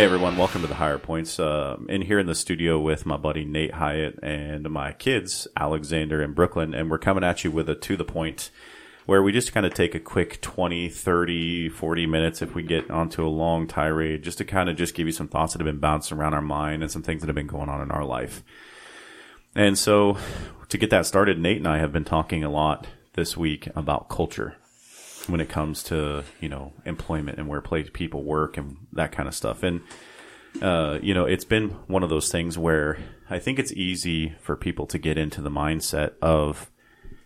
Hey everyone, welcome to the Higher Points. Uh, in here in the studio with my buddy Nate Hyatt and my kids, Alexander and Brooklyn, and we're coming at you with a to the point where we just kind of take a quick 20, 30, 40 minutes if we get onto a long tirade just to kind of just give you some thoughts that have been bouncing around our mind and some things that have been going on in our life. And so to get that started, Nate and I have been talking a lot this week about culture when it comes to you know employment and where people work and that kind of stuff. And uh, you know, it's been one of those things where I think it's easy for people to get into the mindset of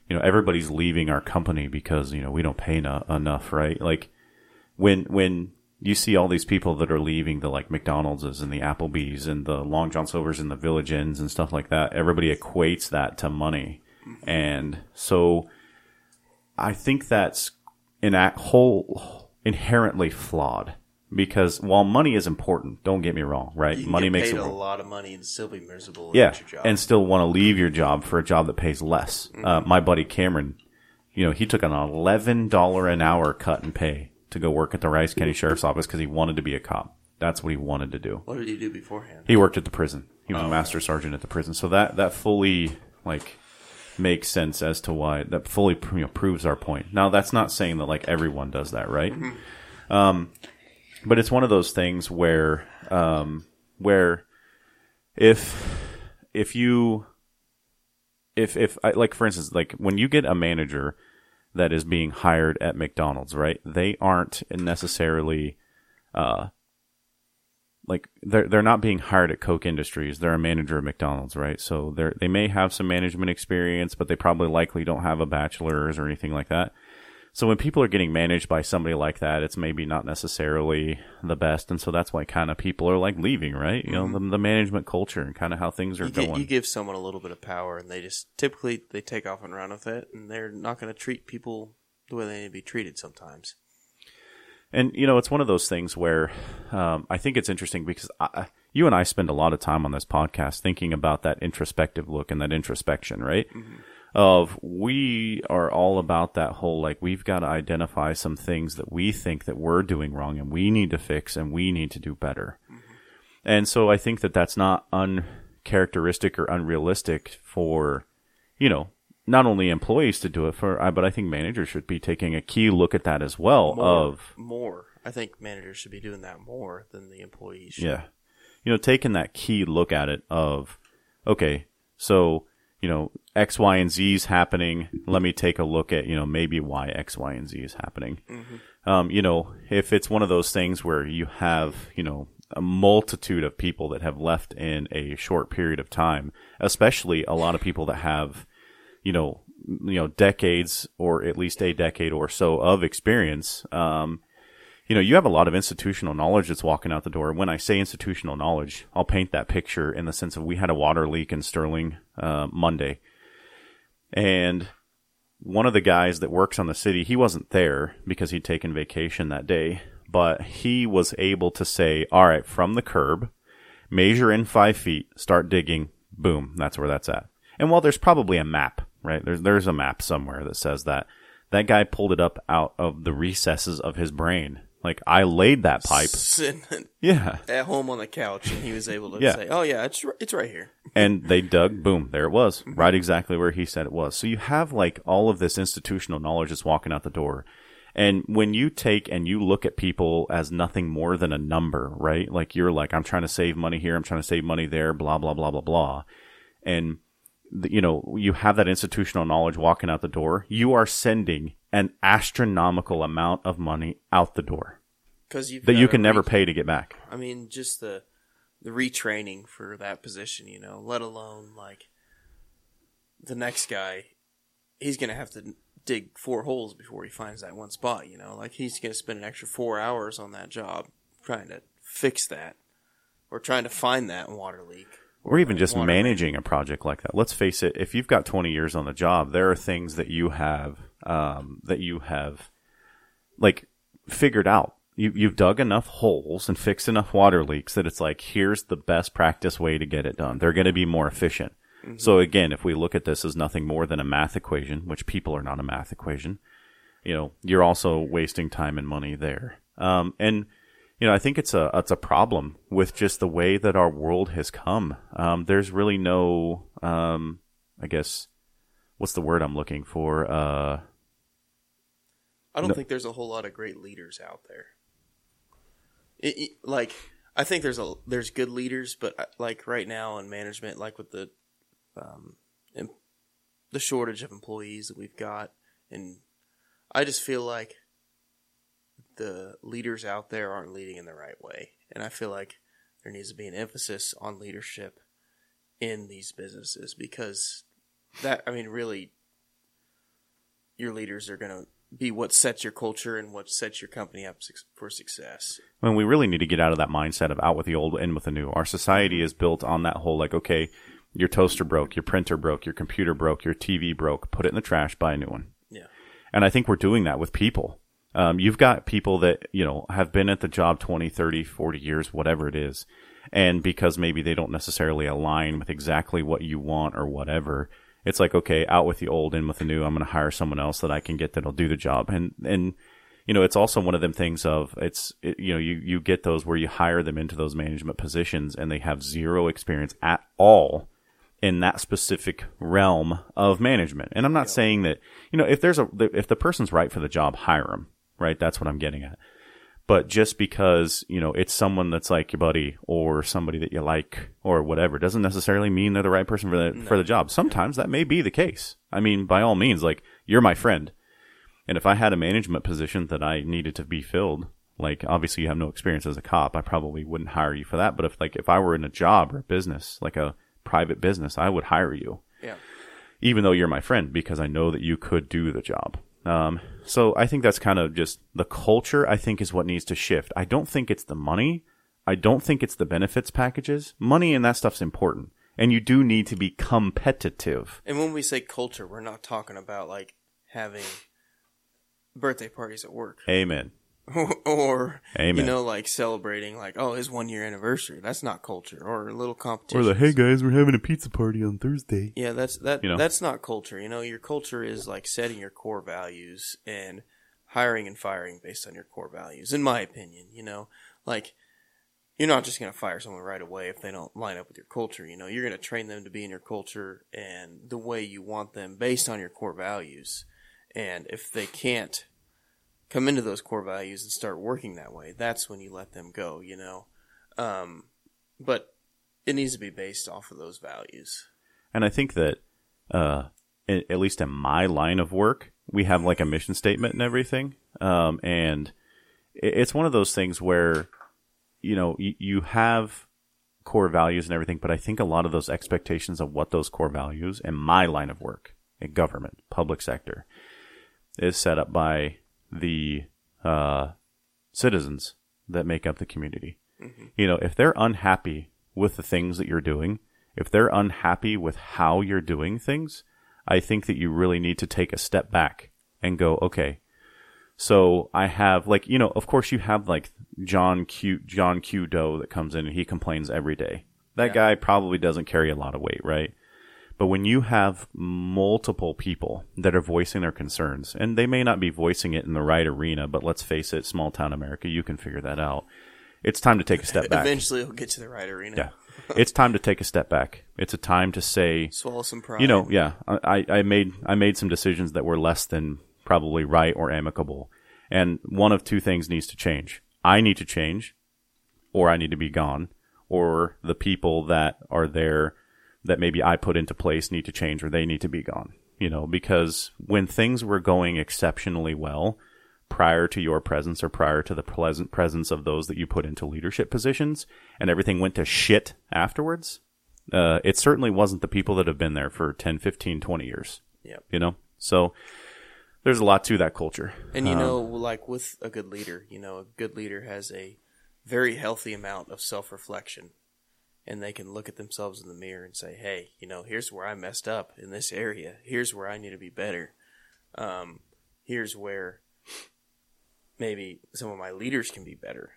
you know everybody's leaving our company because you know we don't pay no- enough, right? Like when when you see all these people that are leaving the like McDonald's and the Applebee's and the Long John Silver's and the Village Inns and stuff like that, everybody equates that to money. And so I think that's in a whole inherently flawed because while money is important, don't get me wrong, right? You money makes it a lot of money and still be miserable Yeah, at your job. and still want to leave your job for a job that pays less. Uh, my buddy Cameron, you know, he took an eleven dollar an hour cut in pay to go work at the Rice County Sheriff's Office because he wanted to be a cop. That's what he wanted to do. what did he do beforehand? He worked at the prison. He was a master sergeant at the prison. So that that fully like makes sense as to why that fully you know, proves our point. Now that's not saying that like everyone does that, right? Um, but it's one of those things where um, where if if you if if I, like for instance like when you get a manager that is being hired at McDonald's, right? They aren't necessarily uh like they're they're not being hired at Koch Industries. They're a manager at McDonald's, right? So they they may have some management experience, but they probably likely don't have a bachelor's or anything like that. So when people are getting managed by somebody like that, it's maybe not necessarily the best, and so that's why kind of people are like leaving, right? You know, mm-hmm. the, the management culture and kind of how things are You, get, going. you give someone a little bit of power, and they just typically they take off and run with it, and they're not going to treat people the way they need to be treated sometimes. And you know, it's one of those things where um, I think it's interesting because I, you and I spend a lot of time on this podcast thinking about that introspective look and that introspection, right? Of we are all about that whole like we've got to identify some things that we think that we're doing wrong and we need to fix and we need to do better. And so I think that that's not uncharacteristic or unrealistic for, you know, not only employees to do it for, but I think managers should be taking a key look at that as well. More, Of more, I think managers should be doing that more than the employees. Should. Yeah. You know, taking that key look at it of, okay, so, you know, X, Y, and Z is happening. Let me take a look at, you know, maybe why X, Y, and Z is happening. Um, you know, if it's one of those things where you have, you know, a multitude of people that have left in a short period of time, especially a lot of people that have, you know, you know, decades or at least a decade or so of experience, um, you know, you have a lot of institutional knowledge that's walking out the door. When I say institutional knowledge, I'll paint that picture in the sense of we had a water leak in Sterling uh, Monday, and one of the guys that works on the city, he wasn't there because he'd taken vacation that day, but he was able to say, "All right, from the curb, measure in five feet, start digging, boom, that's where that's at." And while there's probably a map, right? There's there's a map somewhere that says that. That guy pulled it up out of the recesses of his brain. Like I laid that pipe. Sitting Yeah. at home on the couch, and he was able to Yeah. say, "Oh yeah, it's it's right here." and they dug, boom, there it was, mm-hmm. right exactly where he said it was. So you have like all of this institutional knowledge that's walking out the door. And when you take and you look at people as nothing more than a number, right? Like you're like, I'm trying to save money here, I'm trying to save money there, blah, blah, blah, blah, blah. And, you know, you have that institutional knowledge walking out the door. You are sending an astronomical amount of money out the door Because you that you can never pay to get back. I mean, just the the retraining for that position, you know, let alone like the next guy, he's gonna have to dig four holes before he finds that one spot, you know, like he's gonna spend an extra four hours on that job trying to fix that or trying to find that water leak. Or even just water managing a project like that. Let's face it, if you've got 20 years on the job, there are things that you have um, that you have like figured out. You you've dug enough holes and fixed enough water leaks that it's like here's the best practice way to get it done. They're going to be more efficient. So again, if we look at this as nothing more than a math equation, which people are not a math equation, you know, you're also wasting time and money there. Um, and you know, I think it's a it's a problem with just the way that our world has come. Um, there's really no, um, I guess, what's the word I'm looking for? Uh, I don't No. think there's a whole lot of great leaders out there. It, it- like I think there's a there's good leaders, but uh, like right now in management, like with the um, the shortage of employees that we've got, and I just feel like the leaders out there aren't leading in the right way, and I feel like there needs to be an emphasis on leadership in these businesses because that I mean really your leaders are going to be what sets your culture and what sets your company up for success. when we really need to get out of that mindset of out with the old, in with the new. Our society is built on that whole like, okay, your toaster broke, your printer broke, your computer broke, your TV broke, put it in the trash, buy a new one. Yeah. And I think we're doing that with people. Um, you've got people that, you know, have been at the job 20, 30, 40 years, whatever it is. And because maybe they don't necessarily align with exactly what you want or whatever, it's like, okay, out with the old, in with the new. I'm going to hire someone else that I can get that'll do the job. And, and, you know, it's also one of them things of it's, it, you know, you, you get those where you hire them into those management positions and they have zero experience at all in that specific realm of management. And I'm not saying that, you know, if there's a, if the person's right for the job, hire them, right? That's what I'm getting at. But just because, you know, it's someone that's like your buddy or somebody that you like or whatever doesn't necessarily mean they're the right person for the, for the job. Sometimes that may be the case. I mean, by all means, like you're my friend. And if I had a management position that I needed to be filled, like obviously you have no experience as a cop, I probably wouldn't hire you for that. But if like if I were in a job or a business, like a private business, I would hire you Yeah. even though you're my friend, because I know that you could do the job. Um, so I think that's kind of just the culture, I think, is what needs to shift. I don't think it's the money. I don't think it's the benefits packages. Money and that stuff's important. And you do need to be competitive. And when we say culture, we're not talking about like having birthday parties at work Amen. or Amen. you know like celebrating like oh his one year anniversary. That's not culture or a little competition. Or the hey guys, we're having a pizza party on Thursday. Yeah, that's that. You know? That's not culture. You know, your culture is like setting your core values and hiring and firing based on your core values. In my opinion, you know, like you're not just going to fire someone right away if they don't line up with your culture. You know, you're going to train them to be in your culture and the way you want them based on your core values. And if they can't come into those core values and start working that way, that's when you let them go. You know, um, but it needs to be based off of those values. And I think that, uh, at least in my line of work, we have like a mission statement and everything. Um, and it's one of those things where, you know, you, have core values and everything, but I think a lot of those expectations of what those core values in my line of work, in government, public sector, is set up by the uh, citizens that make up the community. You know, if they're unhappy with the things that you're doing, if they're unhappy with how you're doing things, I think that you really need to take a step back and go, okay, so I have like, you know, of course you have like John Q, John Q Doe that comes in and he complains every day. That Yeah. guy probably doesn't carry a lot of weight, right? But when you have multiple people that are voicing their concerns, and they may not be voicing it in the right arena, but let's face it, small town America, you can figure that out. It's time to take a step back. Eventually, it'll get to the right arena. Yeah. It's time to take a step back. It's a time to say, Swallow some pride. you know, yeah, I, I made I made some decisions that were less than probably right or amicable, and one of two things needs to change. I need to change, or I need to be gone, or the people that are there that maybe I put into place need to change, or they need to be gone. You know, because when things were going exceptionally well prior to your presence or prior to the pleasant presence of those that you put into leadership positions, and everything went to shit afterwards, uh, it certainly wasn't the people that have been there for 10, 15, 20 years. Yep. You know? So there's a lot to that culture. And you Um, know, like with a good leader, you know, a good leader has a very healthy amount of self reflection. And they can look at themselves in the mirror and say, hey, you know, here's where I messed up in this area. Here's where I need to be better. Um, here's where maybe some of my leaders can be better.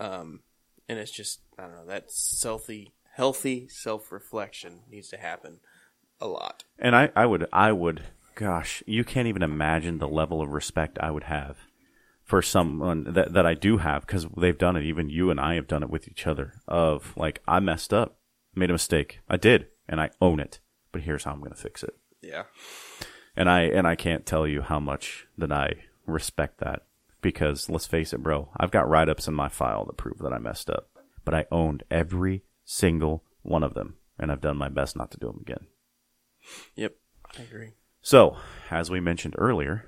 Um, and it's just, I don't know, that healthy, healthy self reflection needs to happen a lot. And I, I would, I would, gosh, you can't even imagine the level of respect I would have for someone that that I do have because they've done it. Even you and I have done it with each other. Of like, I messed up, made a mistake. I did, and I own it. But here's how I'm going to fix it. Yeah. And I and I can't tell you how much that I respect that because let's face it, bro. I've got write ups in my file that prove that I messed up, but I owned every single one of them, and I've done my best not to do them again. Yep. I agree. So, as we mentioned earlier,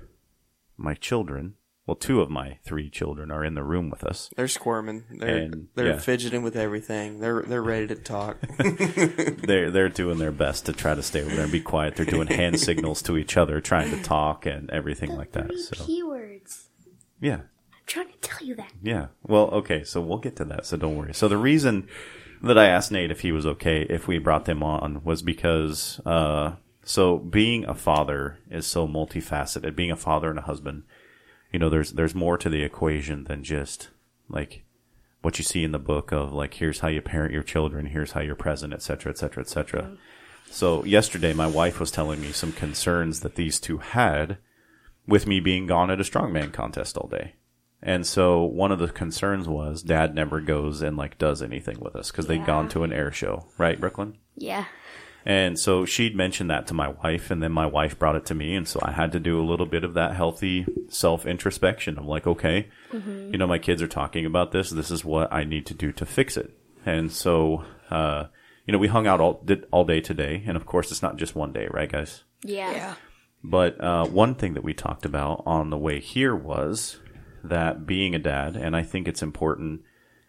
my children, well, two of my three children are in the room with us. They're squirming. They're And, they're yeah. fidgeting with everything. They're they're ready to talk. They're they're doing their best to try to stay over there and be quiet. They're doing hand signals to each other, trying to talk and everything like that. So, keywords. yeah, I'm trying to tell you that. Yeah. Well, okay. So we'll get to that. So don't worry. So the reason that I asked Nate if he was okay if we brought them on was because, uh, so being a father is so multifaceted. Being a father and a husband, you know, there's, there's more to the equation than just like what you see in the book of like, here's how you parent your children, here's how you're present, et cetera, et cetera, et cetera. Mm-hmm. So yesterday, my wife was telling me some concerns that these two had with me being gone at a strongman contest all day. And so one of the concerns was dad never goes and like does anything with us because they'd gone to an air show, right, Brooklyn? Yeah. And so she'd mentioned that to my wife, and then my wife brought it to me, and so I had to do a little bit of that healthy self introspection. I'm like, okay, you know, my kids are talking about this. This is what I need to do to fix it. And so, uh, you know, we hung out all did all day today, and of course, it's not just one day, right, guys? Yeah. Yeah. But uh, one thing that we talked about on the way here was that being a dad, and I think it's important,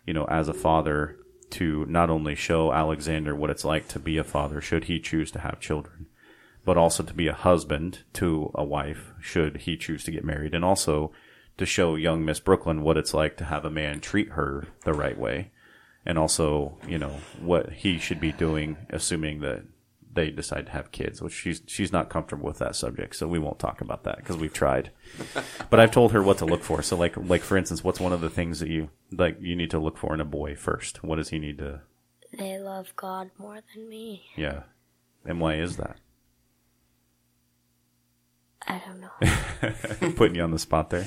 you know, as a father to not only show Alexander what it's like to be a father should he choose to have children, but also to be a husband to a wife should he choose to get married, and also to show young Miss Brooklyn what it's like to have a man treat her the right way, and also, you know, what he should be doing, assuming that they decide to have kids, which she's she's not comfortable with that subject, so we won't talk about that because we've tried. but I've told her what to look for. So like like for instance, what's one of the things that you like you need to look for in a boy first? What does he need to? They love God more than me. Yeah, and why is that? I don't know. Putting you on the spot there.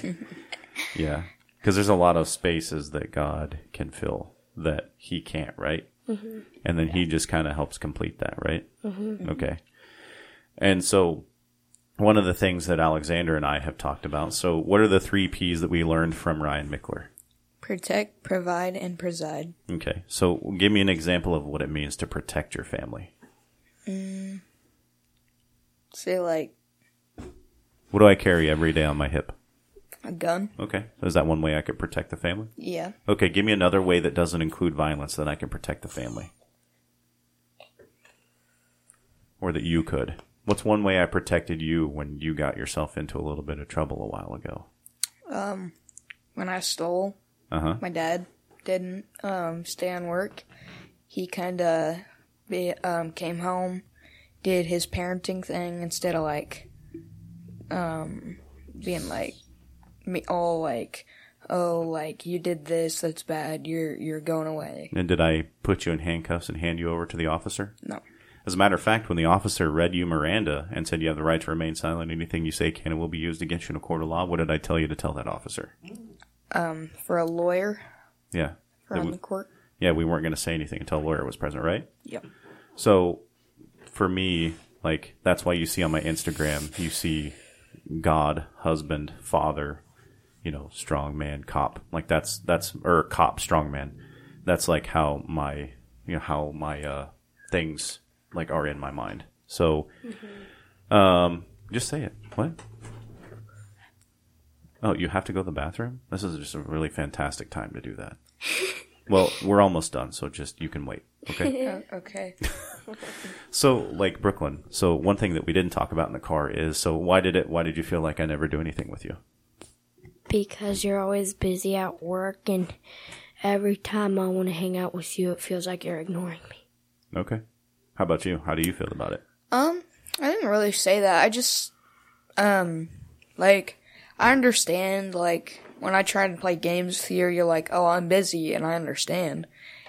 yeah, because there's a lot of spaces that God can fill that He can't, right? Mm-hmm. And then He just kind of helps complete that, right? Mm-hmm. Okay. And so, one of the things that Alexander and I have talked about. So, what are the three P's that we learned from Ryan Michler? Protect, provide, and preside. Okay, so give me an example of what it means to protect your family. Say like What do I carry every day on my hip? A gun. Okay, is that one way I could protect the family? Yeah. Okay, give me another way that doesn't include violence that I can protect the family. Or that you could. What's one way I protected you when you got yourself into a little bit of trouble a while ago? Um, when I stole, Uh huh. my dad didn't um, stay on work. He kind of be um, came home, did his parenting thing instead of like um, being like me all like oh like you did this that's bad you're you're going away. And did I put you in handcuffs and hand you over to the officer? No. As a matter of fact, when the officer read you Miranda and said you have the right to remain silent, anything you say can and will be used against you in a court of law, what did I tell you to tell that officer? Um, For a lawyer Yeah. on we- the court. yeah, we weren't going to say anything until a lawyer was present, right? Yep. So for me, like that's why you see on my Instagram, you see God, husband, father, you know, strong man, cop. Like that's that's or cop, strong man. That's like how my you know how my uh things like are in my mind. So um just say it. What? Oh, you have to go to the bathroom? This is just a really fantastic time to do that. Well, we're almost done, so just you can wait. Okay. Oh, okay. So, like Brooklyn. So, one thing that we didn't talk about in the car is so why did it? Why did you feel like I never do anything with you? Because you're always busy at work, and every time I want to hang out with you, it feels like you're ignoring me. Okay. How about you? How do you feel about it? Um, I didn't really say that. I just, um, like, I understand, like, when I try to play games with you, you're like, oh, I'm busy, and I understand.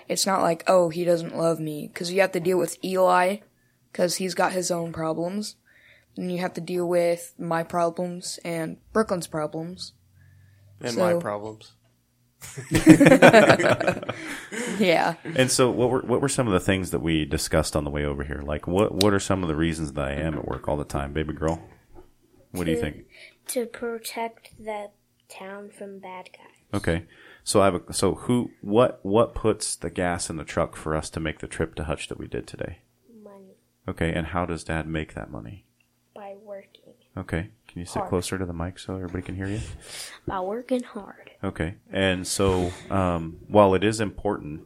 It's not like, oh, he doesn't love me, because you have to deal with Eli, because he's got his own problems. And you have to deal with my problems and Brooklyn's problems. And my problems. Yeah. And so, what were what were some of the things that we discussed on the way over here? Like, what what are some of the reasons that I am at work all the time, baby girl? What do you think? To protect the town from bad guys. Okay, so I have a, so who what what puts the gas in the truck for us to make the trip to Hutch that we did today? Money Okay, and how does Dad make that money? by working. Okay, can you sit Hard. closer to the mic so everybody can hear you? By working hard. Okay, and so um, while it is important,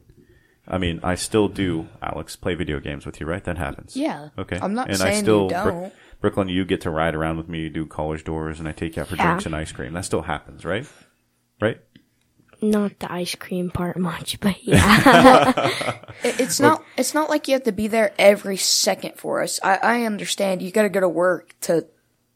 I mean, I still do, Alex, play video games with you, right? That happens. Yeah. Okay. I'm not and saying I still, you don't. Brook- Brooklyn, you get to ride around with me, do college doors, and I take you out for Yeah. drinks and ice cream. That still happens, right? Right? Not the ice cream part much, but yeah. It- It's not. It's not like you have to be there every second for us. I, I understand you got to go to work to,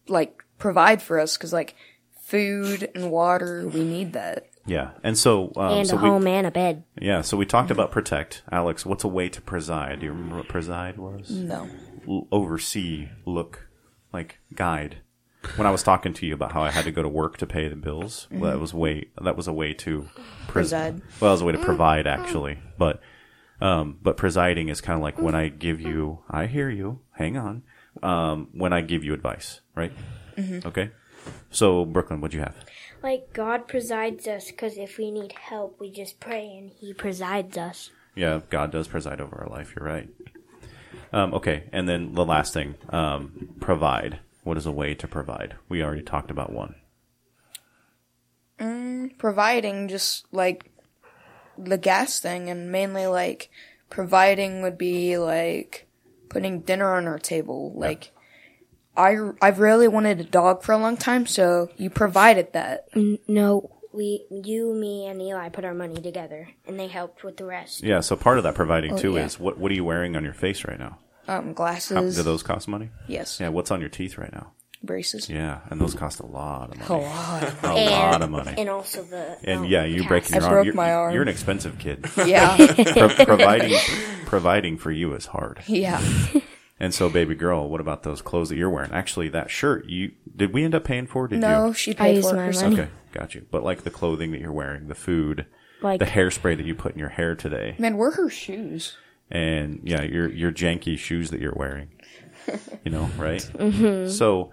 like, provide for us because like food and water, we need that. Yeah. And so, um, and so a we, home and a bed. yeah, so we talked about protect. Alex, what's a way to preside? Do you remember what preside was? No. L- oversee, look, like guide. When I was talking to you about how I had to go to work to pay the bills, well, that was way that was a way to pres- Preside. Well, that was a way to provide actually, but um, but presiding is kind of like when I give you, I hear you. Hang on. Um, when I give you advice, right? Okay. So Brooklyn, what do you have? Like God presides us because if we need help, we just pray and He presides us. Yeah, God does preside over our life. You're right. Um, okay, and then the last thing, um, provide. What is a way to provide? We already talked about one. Providing just like the gas thing, and mainly like providing would be like putting dinner on our table. Like I, I've really wanted a dog for a long time, so you provided that. No, we, you, me, and Eli put our money together, and they helped with the rest. Yeah, so part of that providing too yeah. is what what are you wearing on your face right now? Um, How, glasses. do those cost money? yes. Yeah, what's on your teeth right now? Braces. Yeah, and those cost a lot of A money. lot. A And, lot of money. and also the And um, yeah, you cast. breaking your I arm. broke you're, my arm. You're an expensive kid. Yeah. Pro- providing providing for you is hard. yeah. And so, baby girl, what about those clothes that you're wearing? Actually, that shirt you did we end up paying for? Did No, you? she paid used for it my herself. money. Okay, got you. But like the clothing that you're wearing, the food, Like the hairspray that you put in your hair today, Man, where her shoes? and yeah, your your janky shoes that you're wearing. You know, right? mm-hmm. So,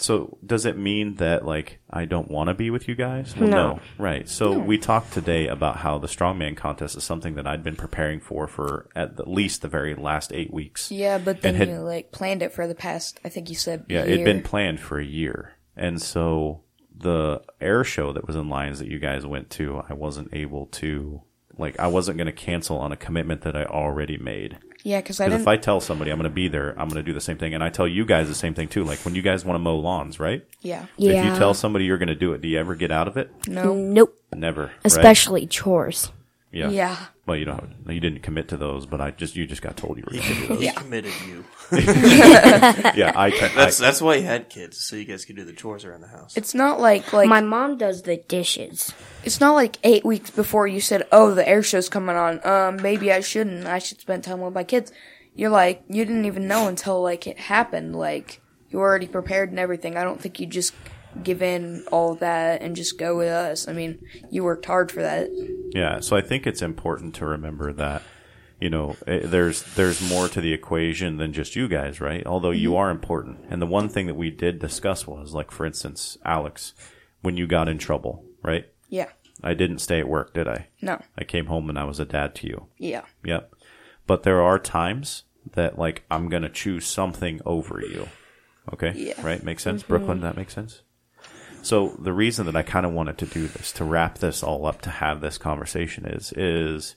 so does it mean that like I don't want to be with you guys? Well, No. Right. So we talked today about how the strongman contest is something that I'd been preparing for for at the least the very last eight weeks. Yeah, but then had- you like planned it for the past. I think you said. Yeah, year. it'd been planned for a year. And so the air show that was in Lyons that you guys went to, I wasn't able to like I wasn't going to cancel on a commitment that I already made. Yeah, because I didn't. if I tell somebody I'm going to be there, I'm going to do the same thing, and I tell you guys the same thing too. Like when you guys want to mow lawns, right? yeah. yeah. If you tell somebody you're going to do it, do you ever get out of it? No. Nope. Never. right? Especially chores. Yeah. Yeah. Well, you don't. You didn't commit to those, but I just you just got told you were going to do those. He committed you. yeah, I, I That's that's why you had kids, so you guys could do the chores around the house. It's not like like My mom does the dishes. it's not like eight weeks before you said, "Oh, the air show's coming on. Um, maybe I shouldn't. I should spend time with my kids." You're like, you didn't even know until like it happened. Like you were already prepared and everything. I don't think you just give in all that and just go with us. I mean, you worked hard for that. Yeah, so I think it's important to remember that you know eh, there's there's more to the equation than just you guys, right? Although you are important. And the one thing that we did discuss was like for instance, Alex, when you got in trouble, right? Yeah. I didn't stay at work, did I? No. I came home and I was a dad to you. Yeah. Yep. But there are times that like I'm going to choose something over you. Okay? Yeah. Right? Makes sense? Brooklyn, that makes sense? So the reason that I kind of wanted to do this, to wrap this all up, to have this conversation is, is,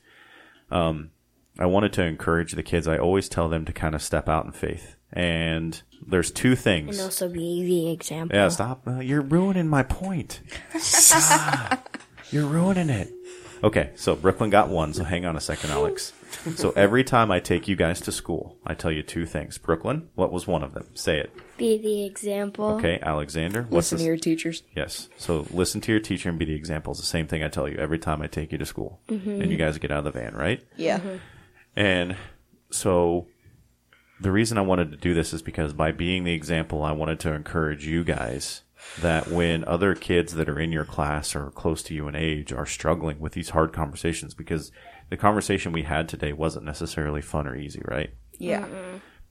um, I wanted to encourage the kids. I always tell them to kind of step out in faith. And there's two things. And also be the example. Yeah, stop. Uh, you're ruining my point. Stop. You're ruining it. Okay, so Brooklyn got one, so hang on a second, Alex. So every time I take you guys to school, I tell you two things. Brooklyn, what was one of them? Say it. Be the example. Okay, Alexander, what's Listen the to your teachers. Yes. So listen to your teacher and be the example. It's the same thing I tell you every time I take you to school. Mm-hmm. And you guys get out of the van, right? Yeah. Mm-hmm. And so the reason I wanted to do this is because by being the example, I wanted to encourage you guys that when other kids that are in your class or close to you in age are struggling with these hard conversations because the conversation we had today wasn't necessarily fun or easy, right? Yeah.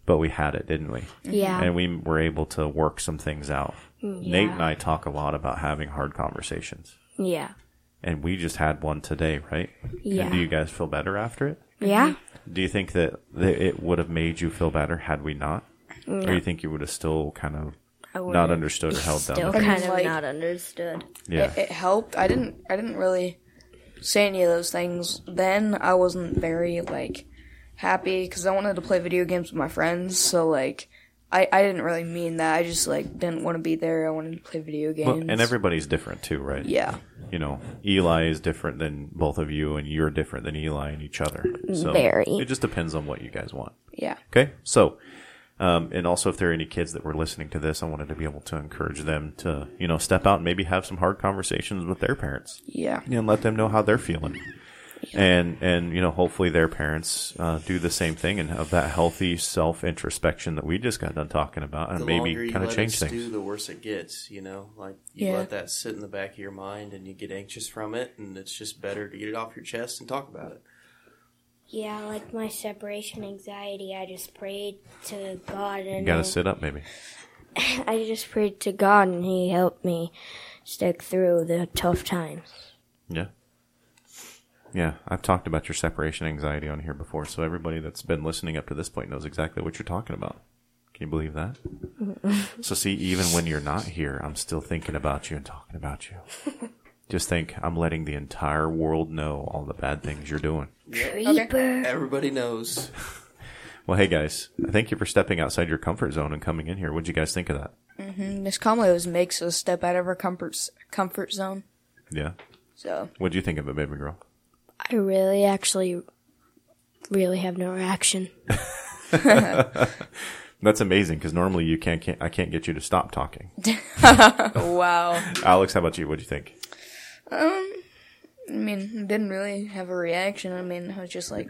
But we had it, didn't we? Mm-hmm. Yeah. And we were able to work some things out. Mm, Nate and I talk a lot about having hard conversations. Yeah. And we just had one today, right? Yeah. And do you guys feel better after it? Yeah. Do you think that that it would have made you feel better had we not? Or you think you would have still kind of I not understood or held down? Still kind of Like- not understood. Yeah. It, it helped. I didn't. I didn't really say any of those things. Then I wasn't very like happy because I wanted to play video games with my friends. So like, I I didn't really mean that. I just like didn't want to be there. I wanted to play video games. Well, and everybody's different too, right? yeah. You know, Eli is different than both of you, and you're different than Eli and each other. So Very. It just depends on what you guys want. Yeah. Okay, so. Um, and also, if there are any kids that were listening to this, I wanted to be able to encourage them to, you know, step out and maybe have some hard conversations with their parents. Yeah. and let them know how they're feeling. And and you know, hopefully their parents uh, do the same thing and have that healthy self introspection that we just got done talking about, and the maybe kind of change it stew, things. the worse it gets. You know, like you Yeah. let that sit in the back of your mind, and you get anxious from it, and it's just better to get it off your chest and talk about it. Yeah, like my separation anxiety, I just prayed to God and You got to uh, sit up, maybe. I just prayed to God and He helped me stick through the tough times. Yeah, yeah. I've talked about your separation anxiety on here before, so everybody that's been listening up to this point knows exactly what you're talking about. Can you believe that? so see, even when you're not here, I'm still thinking about you and talking about you. Just think, I'm letting the entire world know all the bad things you're doing. Creeper. Everybody knows. Well, hey guys, thank you for stepping outside your comfort zone and coming in here. What'd you guys think of that? Mm-hmm. Miss Comley makes us step out of our comfort comfort zone. Yeah. So What'd you think of it, baby girl? I really actually really have no reaction. That's amazing because normally you can't, can't I can't get you to stop talking. wow. Alex, how about you? What'd you think? I mean, didn't really have a reaction. I mean, I was just like,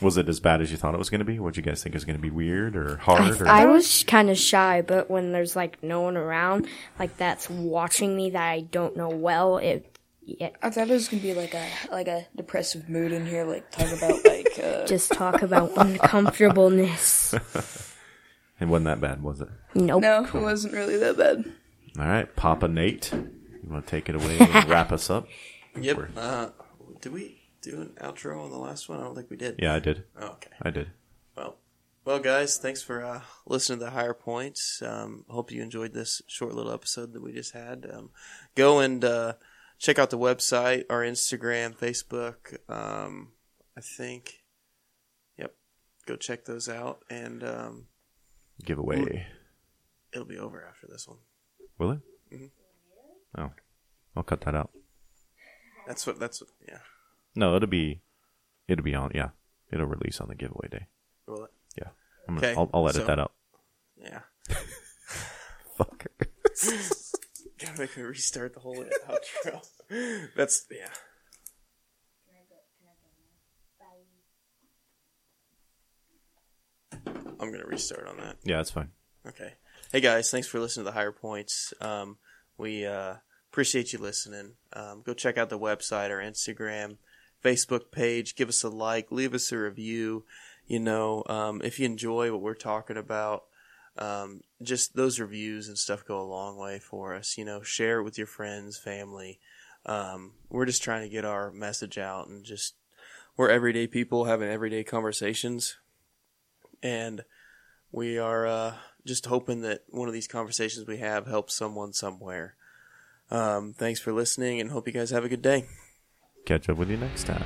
Was it as bad as you thought it was going to be? What you guys think is going to be weird or I, hard? Or I was kind of shy, but when there's like no one around, like that's watching me that I don't know well, it yeah, I thought it was gonna be like a like a depressive mood in here, like talk about like uh, just talk about uncomfortableness. it wasn't that bad, was it? Nope. no, it wasn't really that bad. All right, Papa Nate, you want to take it away and wrap us up? Yep. We're- Uh, did we do an outro on the last one? I don't think we did. Yeah, I did. Oh, okay. I did. Well, well, guys, thanks for uh, listening to the higher points. Um, hope you enjoyed this short little episode that we just had. Um, go and uh, check out the website, our Instagram, Facebook. Um, I think. Yep. Go check those out, and um, Giveaway. it'll be over after this one. Will it? Mm-hmm. Oh, I'll cut that out. That's what. That's what. Yeah. No, it'll be, it'll be on. Yeah, it'll release on the giveaway day. Will it? Yeah, I'm gonna, Okay, I'll, I'll edit so- that out. Yeah. Fucker. Gotta make me restart the whole outro. That's yeah. Can I go can I go? I'm gonna restart on that. yeah, that's fine. Okay. Hey guys, thanks for listening to the Higher Points. Um, we uh, appreciate you listening. Um, go check out the website, our Instagram, Facebook page. Give us a like, leave us a review. You know, um, if you enjoy what we're talking about, um, just those reviews and stuff go a long way for us. You know, share it with your friends, family. Um, we're just trying to get our message out and just we're everyday people having everyday conversations, and we are uh, just hoping that one of these conversations we have helps someone somewhere. Um, thanks for listening, and hope you guys have a good day. Catch up with you next time.